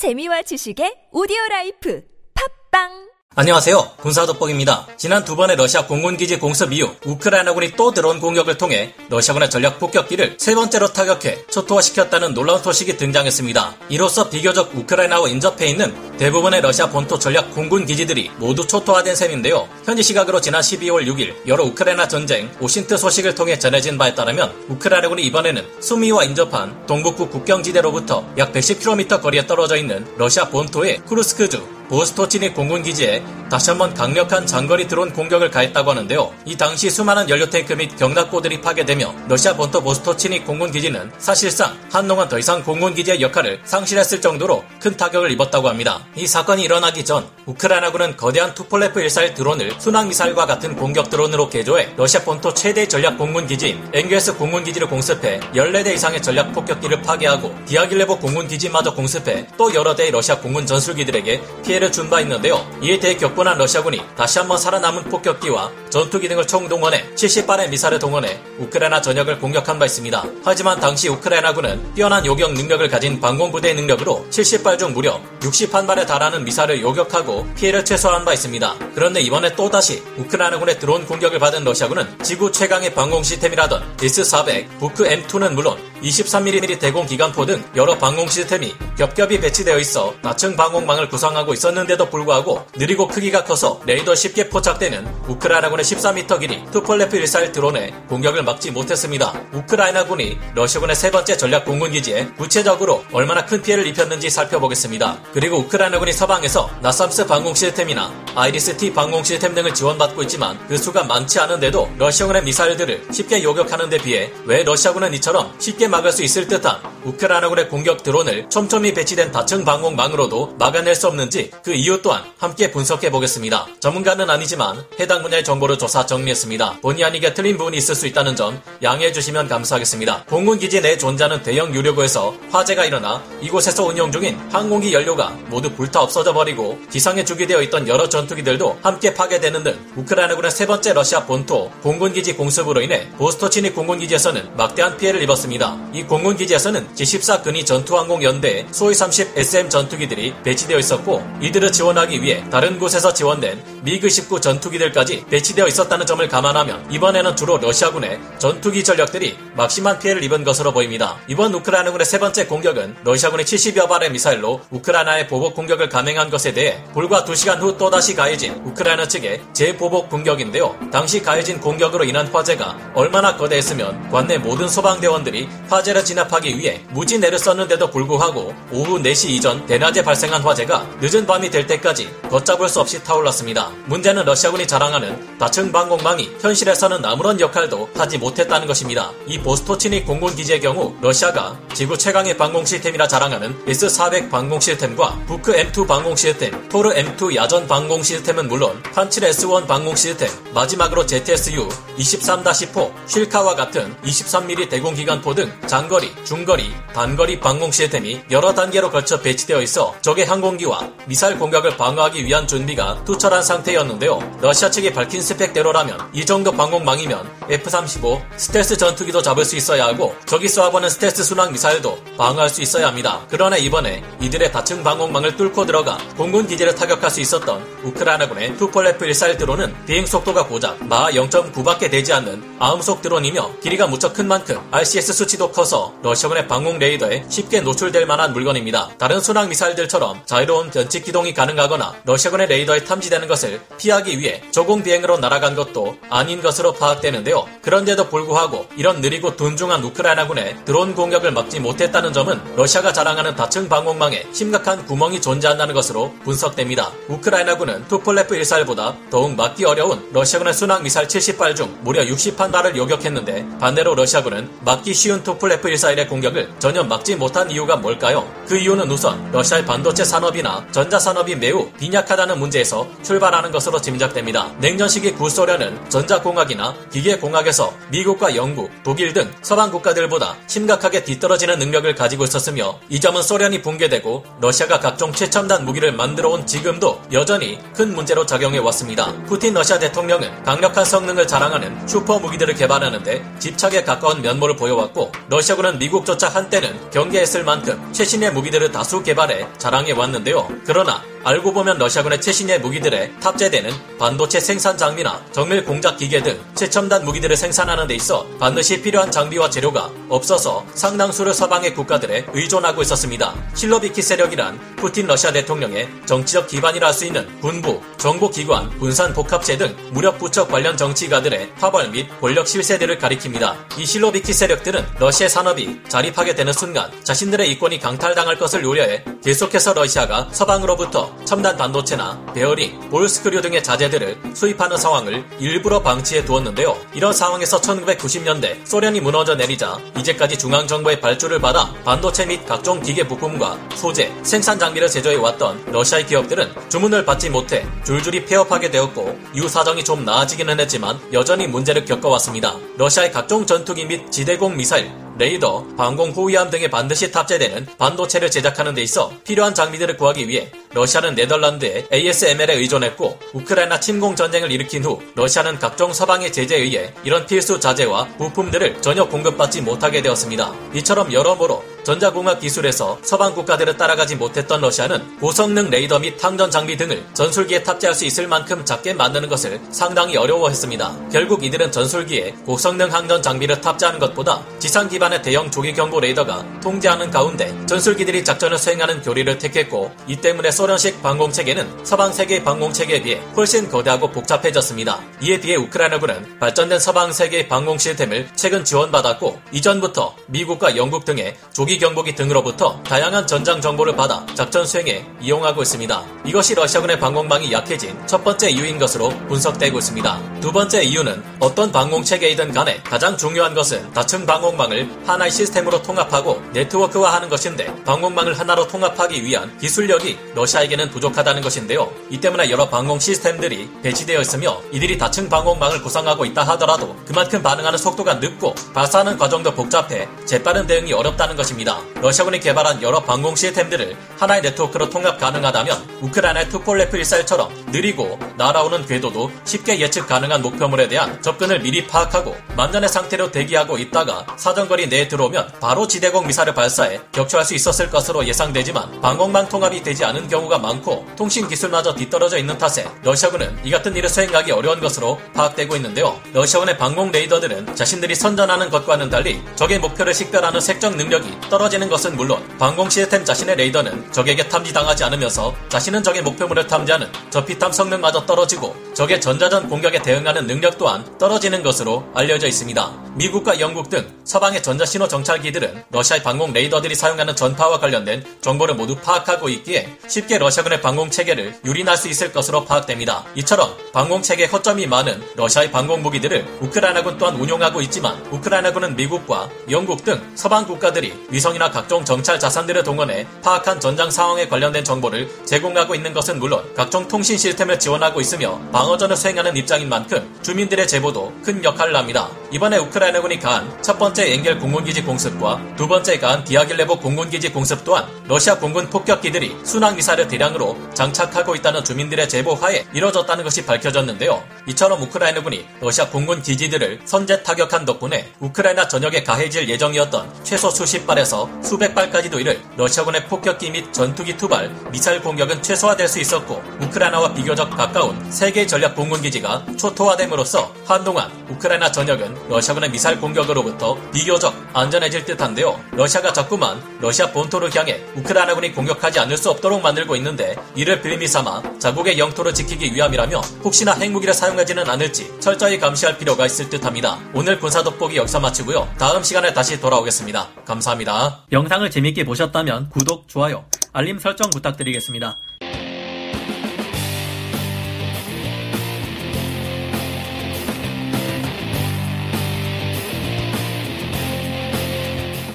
재미와 지식의 오디오 라이프. 팟빵 안녕하세요. 군사도복입니다. 지난 두 번의 러시아 공군기지 공습 이후 우크라이나군이 또 드론 공격을 통해 러시아군의 전략 폭격기를 세 번째로 타격해 초토화시켰다는 놀라운 소식이 등장했습니다. 이로써 비교적 우크라이나와 인접해 있는 대부분의 러시아 본토 전략 공군기지들이 모두 초토화된 셈인데요. 현지 시각으로 지난 12월 6일 여러 우크라이나 전쟁 OSINT 소식을 통해 전해진 바에 따르면 우크라이나군이 이번에는 수미와 인접한 동북부 국경지대로부터 약 110km 거리에 떨어져 있는 러시아 본토의 쿠르스크주 보스토치니 공군기지에 다시 한번 강력한 장거리 드론 공격을 가했다고 하는데요. 이 당시 수많은 연료탱크 및 격납고들이 파괴되며 러시아 본토 보스토치니 공군기지는 사실상 한동안 더 이상 공군기지의 역할을 상실했을 정도로 큰 타격을 입었다고 합니다. 이 사건이 일어나기 전 우크라이나군은 거대한 투폴레프 141 드론을 순항미사일과 같은 공격 드론으로 개조해 러시아 본토 최대 전략 공군기지인 엥겔스 공군기지를 공습해 14대 이상의 전략 폭격기를 파괴하고 디아길레보 공군기지마저 공습해 또 여러 대의 러시아 공군 전술기들에게 피해를 준 바 있는데요. 이에 대해 격분한 러시아군이 다시 한번 살아남은 폭격기와 전투기 등을 총동원해 70발의 미사일을 동원해 우크라이나 전역을 공격한 바 있습니다. 하지만 당시 우크라이나군은 뛰어난 요격 능력을 가진 방공부대의 능력으로 70발 중 무려 61발에 달하는 미사일을 요격하고 피해를 최소화한 바 있습니다. 그런데 이번에 또다시 우크라이나군의 드론 공격을 받은 러시아군은 지구 최강의 방공 시스템이라던 S-400 부크 M2는 물론 23mm 대공 기관포 등 여러 방공 시스템이 겹겹이 배치되어 있어 다층 방공망을 구성하고 있었는데도 불구하고 느리고 크기가 커서 레이더에 쉽게 포착되는 우크라이나군의 14m 길이 투폴레프 141 드론의 공격을 막지 못했습니다. 우크라이나군이 러시아군의 세 번째 전략 공군 기지에 구체적으로 얼마나 큰 피해를 입혔는지 살펴보겠습니다. 그리고 우크라이나군이 서방에서 나삼스 방공 시스템이나 아이리스-T 방공 시스템 등을 지원받고 있지만 그 수가 많지 않은데도 러시아군의 미사일들을 쉽게 요격하는 데 비해 왜 러시아군은 이처럼 쉽게 막을 수 있을 듯한 우크라이나군의 공격 드론을 촘촘히 배치된 다층 방공망으로도 막아낼 수 없는지 그 이유 또한 함께 분석해 보겠습니다. 전문가는 아니지만 해당 분야의 정보를 조사 정리했습니다. 본의 아니게 틀린 부분이 있을 수 있다는 점 양해해 주시면 감사하겠습니다. 공군기지 내에 존재하는 대형 유료구에서 화재가 일어나 이곳에서 운영 중인 항공기 연료가 모두 불타 없어져 버리고 기상에 주기되어 있던 여러 전투기들도 함께 파괴되는 등 우크라이나군의 세 번째 러시아 본토 공군기지 공습으로 인해 보스토치니 공군기지에서는 막대한 피해를 입었습니다. 이 공군 기지에서는 제14 근위 전투항공 연대 소위 30 SM 전투기들이 배치되어 있었고 이들을 지원하기 위해 다른 곳에서 지원된 미그 19 전투기들까지 배치되어 있었다는 점을 감안하면 이번에는 주로 러시아군의 전투기 전력들이 막심한 피해를 입은 것으로 보입니다. 이번 우크라이나군의 세 번째 공격은 러시아군이 70여 발의 미사일로 우크라이나의 보복 공격을 감행한 것에 대해 불과 2시간 후 또다시 가해진 우크라이나 측의 재보복 공격인데요. 당시 가해진 공격으로 인한 화재가 얼마나 거대했으면 관내 모든 소방대원들이 화재를 진압하기 위해 무진애를 썼는데도 불구하고 오후 4시 이전 대낮에 발생한 화재가 늦은 밤이 될 때까지 걷잡을 수 없이 타올랐습니다. 문제는 러시아군이 자랑하는 다층 방공망이 현실에서는 아무런 역할도 하지 못했다는 것입니다. 이 보스토치니 공군 기지의 경우 러시아가 지구 최강의 방공 시스템이라 자랑하는 S-400 방공 시스템과 부크 M2 방공 시스템, 토르 M2 야전 방공 시스템은 물론 판치르 S1 방공 시스템, 마지막으로 ZSU 23-4 쉴카와 같은 23mm 대공기관포 등 장거리, 중거리, 단거리 방공 시스템이 여러 단계로 걸쳐 배치되어 있어 적의 항공기와 미사일 공격을 방어하기 위한 준비가 투철한 상태였는데요. 러시아 측이 밝힌 스펙대로라면 이 정도 방공망이면 F-35 스텔스 전투기도 잡을 수 있어야 하고 적이 쏘아 보내는 스텔스 순항 미사일도 방어할 수 있어야 합니다. 그러나 이번에 이들의 다층 방공망을 뚫고 들어가 공군 기지를 타격할 수 있었던 우크라이나군의 투폴레프 141 드론은 비행 속도가 고작 마하 0.9밖에 되지 않는 아음속 드론이며 길이가 무척 큰 만큼 RCS 수치도 커서 러시아군의 방공 레이더에 쉽게 노출될 만한 물건입니다. 다른 순항 미사일들처럼 자유로운 변칙 기동이 가능하거나 러시아군의 레이더에 탐지되는 것을 피하기 위해 저공 비행으로 날아간 것도 아닌 것으로 파악되는데요. 그런데도 불구하고 이런 느리고 둔중한 우크라이나군의 드론 공격을 막지 못했다는 점은 러시아가 자랑하는 다층 방공망에 심각한 구멍이 존재한다는 것으로 분석됩니다. 우크라이나군은 투폴레프 141보다 더욱 막기 어려운 러시아군의 순항 미사일 70발 중 무려 61발을 요격했는데 반대로 러시아군은 막기 쉬운 투폴레프 141의 공격을 전혀 막지 못한 이유가 뭘까요? 그 이유는 우선 러시아의 반도체 산업이나 전자산업이 매우 빈약하다는 문제에서 출발하는 것으로 짐작됩니다. 냉전 시기 구소련은 전자공학이나 기계공학에서 미국과 영국, 독일 등 서방 국가들보다 심각하게 뒤떨어지는 능력을 가지고 있었으며 이 점은 소련이 붕괴되고 러시아가 각종 최첨단 무기를 만들어 온 지금도 여전히 큰 문제로 작용해 왔습니다. 푸틴 러시아 대통령은 강력한 성능을 자랑하는 슈퍼 무기들을 개발하는데 집착에 가까운 면모를 보여왔고 러시아군은 미국조차 한때는 경계했을 만큼 최신의 무기들을 다수 개발해 자랑해 왔는데요. 그러나 알고 보면 러시아군의 최신의 무기들에 탑재되는 반도체 생산 장비나 정밀 공작 기계 등 최첨단 무기들을 생산하는 데 있어 반드시 필요한 장비와 재료가 없어서 상당수를 서방의 국가들에 의존하고 있었습니다. 실로비키 세력이란 푸틴 러시아 대통령의 정치적 기반이라 할 수 있는 군부, 정보기관, 군산 복합체 등 무력 부처 관련 정치가들의 파벌 및 권력 실세들을 가리킵니다. 이 실로비키 세력들은 러시아 산업이 자립하게 되는 순간 자신들의 이권이 강탈당할 것을 우려해 계속해서 러시아가 서방으로부터 첨단 반도체나 베어링, 볼스크류 등의 자재들을 수입하는 상황을 일부러 방치해 두었는데요. 이런 상황에서 1990년대 소련이 무너져 내리자 이제까지 중앙정부의 발주를 받아 반도체 및 각종 기계 부품과 소재, 생산 장비를 제조해 왔던 러시아의 기업들은 주문을 받지 못해 줄줄이 폐업하게 되었고 이후 사정이 좀 나아지기는 했지만 여전히 문제를 겪어왔습니다. 러시아의 각종 전투기 및 지대공 미사일, 레이더, 방공 호위함 등에 반드시 탑재되는 반도체를 제작하는 데 있어 필요한 장비들을 구하기 위해 러시아는 네덜란드의 ASML에 의존했고 우크라이나 침공 전쟁을 일으킨 후 러시아는 각종 서방의 제재에 의해 이런 필수 자재와 부품들을 전혀 공급받지 못하게 되었습니다. 이처럼 여러모로 전자공학 기술에서 서방 국가들을 따라가지 못했던 러시아는 고성능 레이더 및 항전 장비 등을 전술기에 탑재할 수 있을 만큼 작게 만드는 것을 상당히 어려워했습니다. 결국 이들은 전술기에 고성능 항전 장비를 탑재하는 것보다 지상 기반의 대형 조기 경보 레이더가 통제하는 가운데 전술기들이 작전을 수행하는 교리를 택했고 이 때문에 소련식 방공 체계는 서방 세계 방공 체계에 비해 훨씬 거대하고 복잡해졌습니다. 이에 비해 우크라이나군은 발전된 서방 세계 방공 시스템을 최근 지원받았고 이전부터 미국과 영국 등의 조기 경보기 등으로부터 다양한 전장 정보를 받아 작전 수행에 이용하고 있습니다. 이것이 러시아군의 방공망이 약해진 첫 번째 이유인 것으로 분석되고 있습니다. 두 번째 이유는 어떤 방공 체계이든 간에 가장 중요한 것은 다층 방공망을 하나의 시스템으로 통합하고 네트워크화하는 것인데 방공망을 하나로 통합하기 위한 기술력이 러시아에게는 부족하다는 것인데요. 이 때문에 여러 방공 시스템들이 배치되어 있으며 이들이 다층 방공망을 구성하고 있다 하더라도 그만큼 반응하는 속도가 늦고 발사하는 과정도 복잡해 재빠른 대응이 어렵다는 것입니다. 러시아군이 개발한 여러 방공 시스템들을 하나의 네트워크로 통합 가능하다면 우크라이나의 투폴레프 일사일처럼 느리고 날아오는 궤도도 쉽게 예측 가능한 목표물에 대한 접근을 미리 파악하고 만전의 상태로 대기하고 있다가 사정거리 내에 들어오면 바로 지대공 미사일을 발사해 격추할 수 있었을 것으로 예상되지만 방공망 통합이 되지 않은 경우가 많고 통신 기술마저 뒤떨어져 있는 탓에 러시아군은 이 같은 일을 수행하기 어려운 것으로 파악되고 있는데요. 러시아군의 방공 레이더들은 자신들이 선전하는 것과는 달리 적의 목표를 식별하는 색적 능력이 떨어지는 것은 물론 방공 시스템 자신의 레이더는 적에게 탐지당하지 않으면서 자신은 적의 목표물을 탐지하는 저피탐 성능마저 떨어지고 적의 전자전 공격에 대응하는 능력 또한 떨어지는 것으로 알려져 있습니다. 미국과 영국 등 서방의 전자신호 정찰기들은 러시아의 방공 레이더들이 사용하는 전파와 관련된 정보를 모두 파악하고 있기에 쉽게 러시아군의 방공 체계를 유린할 수 있을 것으로 파악됩니다. 이처럼 방공 체계 허점이 많은 러시아의 방공 무기들을 우크라이나군 또한 운용하고 있지만 우크라이나군은 미국과 영국 등 서방 국가들이 위성이나 각종 정찰 자산들을 동원해 파악한 전장 상황에 관련된 정보를 제공하고 있는 것은 물론 각종 통신 시스템을 지원하고 있으며 방어 전을 수행하는 입장인 만큼 주민들의 제보도 큰 역할을 합니다. 이번에 우크라이나군이 가한 첫 번째 엥겔 공군기지 공습과 두 번째 가한 디아길레보 공군기지 공습 또한 러시아 공군 폭격기들이 순항 미사를 대량으로 장착하고 있다는 주민들의 제보하에 이뤄졌다는 것이 밝혀졌는데요. 이처럼 우크라이나군이 러시아 공군 기지들을 선제 타격한 덕분에 우크라이나 전역에 가해질 예정이었던 최소 수십 발에서 수백 발까지도 이를 러시아군의 폭격기 및 전투기 투발, 미사일 공격은 최소화될 수 있었고 우크라이나와 비교적 가까운 세계 전략 공군기지가 초토화됨으로써 한동안 우크라이나 전역은 러시아군의 미사일 공격으로부터 비교적 안전해질 듯한데요. 러시아가 자꾸만 러시아 본토를 향해 우크라이나군이 공격하지 않을 수 없도록 만들고 있는데 이를 빌미 삼아 자국의 영토를 지키기 위함이라며 혹시나 핵무기를 사용하지는 않을지 철저히 감시할 필요가 있을 듯합니다. 오늘 군사 돋보기 역사 마치고요. 다음 시간에 다시 돌아오겠습니다. 감사합니다. 영상을 재밌게 보셨다면 구독, 좋아요, 알림 설정 부탁드리겠습니다.